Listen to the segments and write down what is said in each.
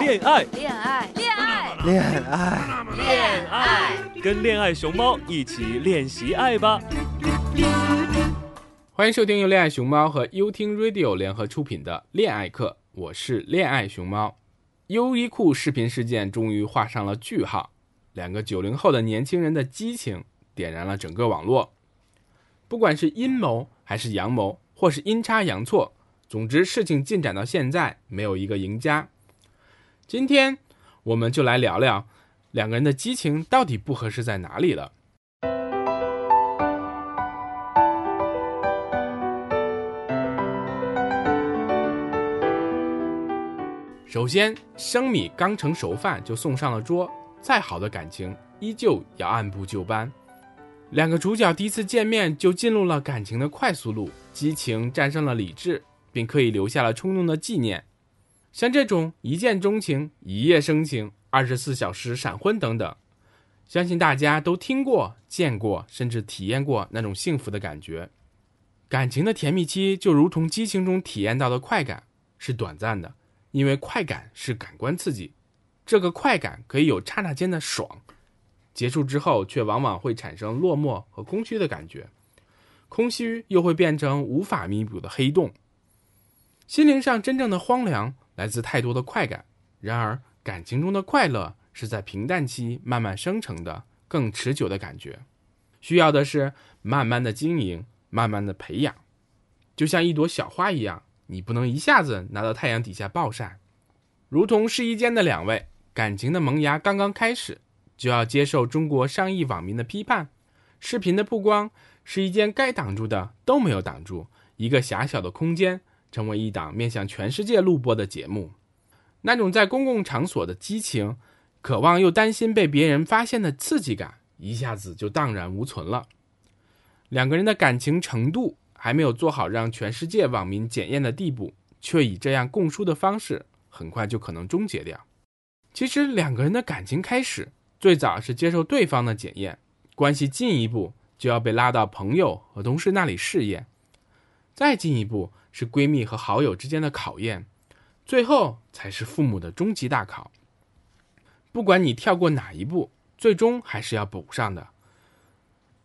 恋爱，恋爱，恋爱，恋爱，恋爱，跟恋爱熊猫一起练习爱吧。欢迎收听由恋爱熊猫和优听 Radio 联合出品的恋爱课，我是恋爱熊猫。优衣库视频事件终于画上了句号，两个九零后的年轻人的激情点燃了整个网络。不管是阴谋还是阳谋，或是阴差阳错，总之事情进展到现在，没有一个赢家。今天我们就来聊聊两个人的激情到底不合适在哪里了。首先，生米刚成熟饭就送上了桌，再好的感情依旧要按部就班。两个主角第一次见面就进入了感情的快速路，激情战胜了理智，并刻意留下了冲动的纪念。像这种一见钟情、一夜生情、二十四小时闪婚等等，相信大家都听过、见过，甚至体验过那种幸福的感觉。感情的甜蜜期就如同激情中体验到的快感，是短暂的。因为快感是感官刺激，这个快感可以有刹那间的爽，结束之后却往往会产生落寞和空虚的感觉，空虚又会变成无法弥补的黑洞。心灵上真正的荒凉来自太多的快感，然而感情中的快乐是在平淡期慢慢生成的更持久的感觉，需要的是慢慢的经营，慢慢的培养，就像一朵小花一样。你不能一下子拿到太阳底下暴晒，如同试衣间的两位，感情的萌芽刚刚开始，就要接受中国上亿网民的批判。视频的曝光，试衣间该挡住的都没有挡住，一个狭小的空间成为一档面向全世界录播的节目。那种在公共场所的激情，渴望又担心被别人发现的刺激感，一下子就荡然无存了。两个人的感情程度。还没有做好让全世界网民检验的地步，却以这样供述的方式，很快就可能终结掉。其实两个人的感情开始，最早是接受对方的检验，关系进一步就要被拉到朋友和同事那里试验，再进一步是闺蜜和好友之间的考验，最后才是父母的终极大考。不管你跳过哪一步，最终还是要补上的。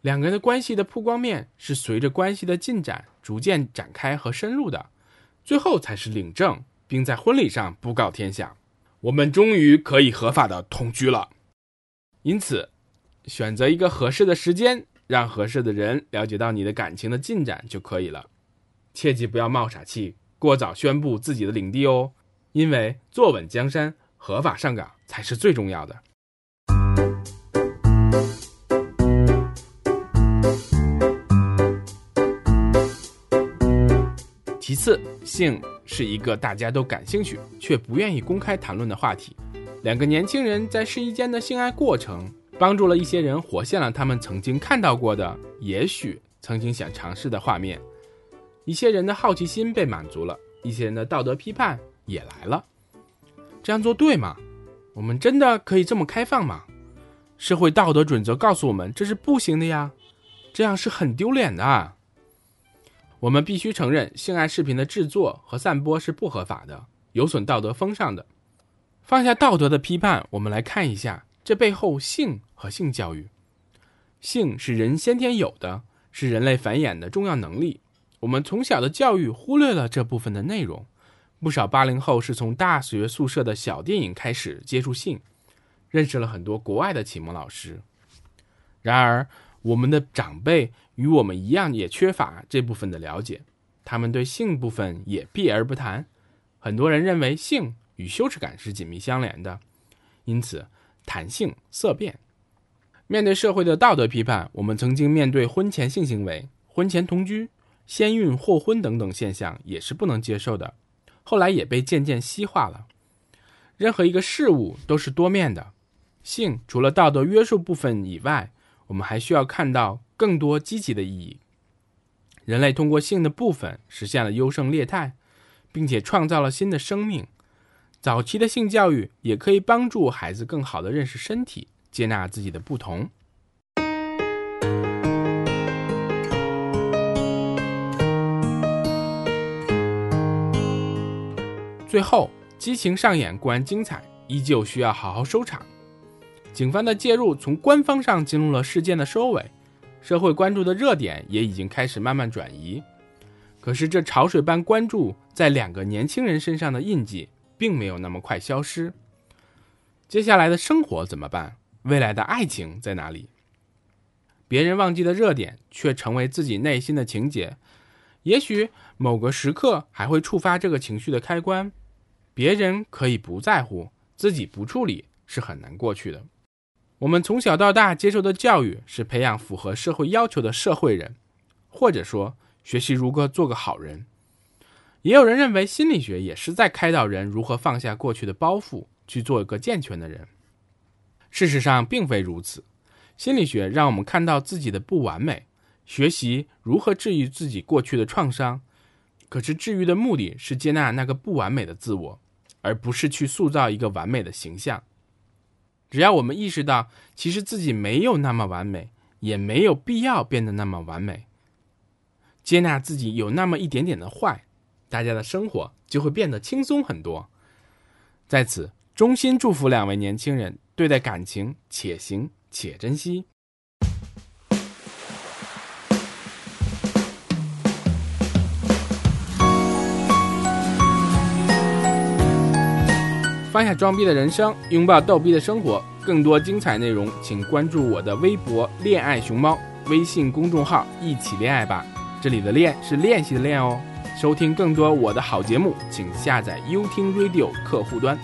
两个人的关系的曝光面是随着关系的进展逐渐展开和深入的，最后才是领证，并在婚礼上布告天下，我们终于可以合法的同居了。因此，选择一个合适的时间，让合适的人了解到你的感情的进展就可以了。切记不要冒傻气，过早宣布自己的领地哦，因为坐稳江山，合法上岗才是最重要的。其次，性是一个大家都感兴趣却不愿意公开谈论的话题。两个年轻人在试衣间的性爱过程，帮助了一些人活现了他们曾经看到过的，也许曾经想尝试的画面。一些人的好奇心被满足了，一些人的道德批判也来了。这样做对吗？我们真的可以这么开放吗？社会道德准则告诉我们这是不行的呀，这样是很丢脸的。我们必须承认，性爱视频的制作和散播是不合法的，有损道德风尚的。放下道德的批判，我们来看一下这背后性和性教育。性是人先天有的，是人类繁衍的重要能力。我们从小的教育忽略了这部分的内容。不少八零后是从大学宿舍的小电影开始接触性，认识了很多国外的启蒙老师。然而，我们的长辈。与我们一样，也缺乏这部分的了解，他们对性部分也避而不谈。很多人认为性与羞耻感是紧密相连的，因此谈性色变。面对社会的道德批判，我们曾经面对婚前性行为、婚前同居、先孕后婚等等现象也是不能接受的，后来也被渐渐西化了。任何一个事物都是多面的，性除了道德约束部分以外，我们还需要看到。更多积极的意义。人类通过性的部分实现了优胜劣汰，并且创造了新的生命。早期的性教育也可以帮助孩子更好的认识身体，接纳自己的不同。最后，激情上演固然精彩，依旧需要好好收场。警方的介入从官方上进入了事件的收尾，社会关注的热点也已经开始慢慢转移。可是这潮水般关注在两个年轻人身上的印记，并没有那么快消失。接下来的生活怎么办？未来的爱情在哪里？别人忘记的热点，却成为自己内心的情节。也许某个时刻还会触发这个情绪的开关。别人可以不在乎，自己不处理是很难过去的。我们从小到大接受的教育是培养符合社会要求的社会人，或者说学习如何做个好人。也有人认为心理学也是在开导人如何放下过去的包袱，去做一个健全的人。事实上并非如此，心理学让我们看到自己的不完美，学习如何治愈自己过去的创伤。可是治愈的目的是接纳那个不完美的自我，而不是去塑造一个完美的形象。只要我们意识到，其实自己没有那么完美，也没有必要变得那么完美，接纳自己有那么一点点的坏，大家的生活就会变得轻松很多。在此，衷心祝福两位年轻人对待感情，且行且珍惜。放下装逼的人生，拥抱逗逼的生活。更多精彩内容，请关注我的微博“恋爱熊猫”微信公众号“一起恋爱吧”。这里的“恋”是练习的“练”哦。收听更多我的好节目，请下载优听 Radio 客户端。